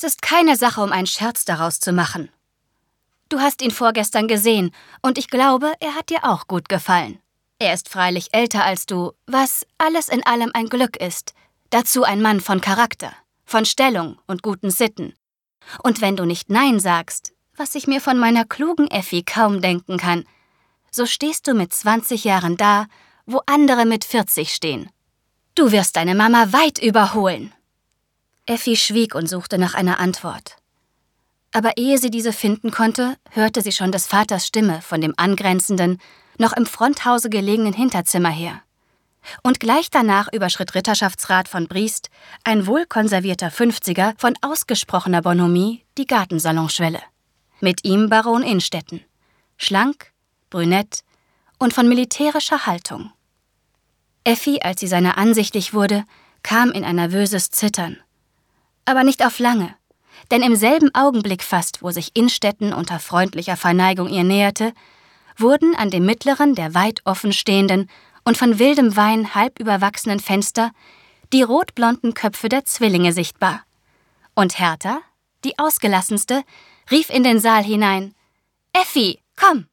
Es ist keine Sache, um einen Scherz daraus zu machen. Du hast ihn vorgestern gesehen, und ich glaube, er hat dir auch gut gefallen. Er ist freilich älter als du, was alles in allem ein Glück ist. Dazu ein Mann von Charakter, von Stellung und guten Sitten. Und wenn du nicht Nein sagst, was ich mir von meiner klugen Effi kaum denken kann, so stehst du mit 20 Jahren da, wo andere mit 40 stehen. Du wirst deine Mama weit überholen. Effi schwieg und suchte nach einer Antwort. Aber ehe sie diese finden konnte, hörte sie schon des Vaters Stimme von dem angrenzenden, noch im Fronthause gelegenen Hinterzimmer her. Und gleich danach überschritt Ritterschaftsrat von Briest, ein wohlkonservierter Fünfziger von ausgesprochener Bonhomie, die Gartensalonschwelle. Mit ihm Baron Innstetten. Schlank, brünett und von militärischer Haltung. Effi, als sie seiner ansichtig wurde, kam in ein nervöses Zittern. Aber nicht auf lange, denn im selben Augenblick fast, wo sich Innstetten unter freundlicher Verneigung ihr näherte, wurden an dem mittleren der weit offenstehenden und von wildem Wein halb überwachsenen Fenster die rotblonden Köpfe der Zwillinge sichtbar. Und Hertha, die ausgelassenste, rief in den Saal hinein Effi, komm,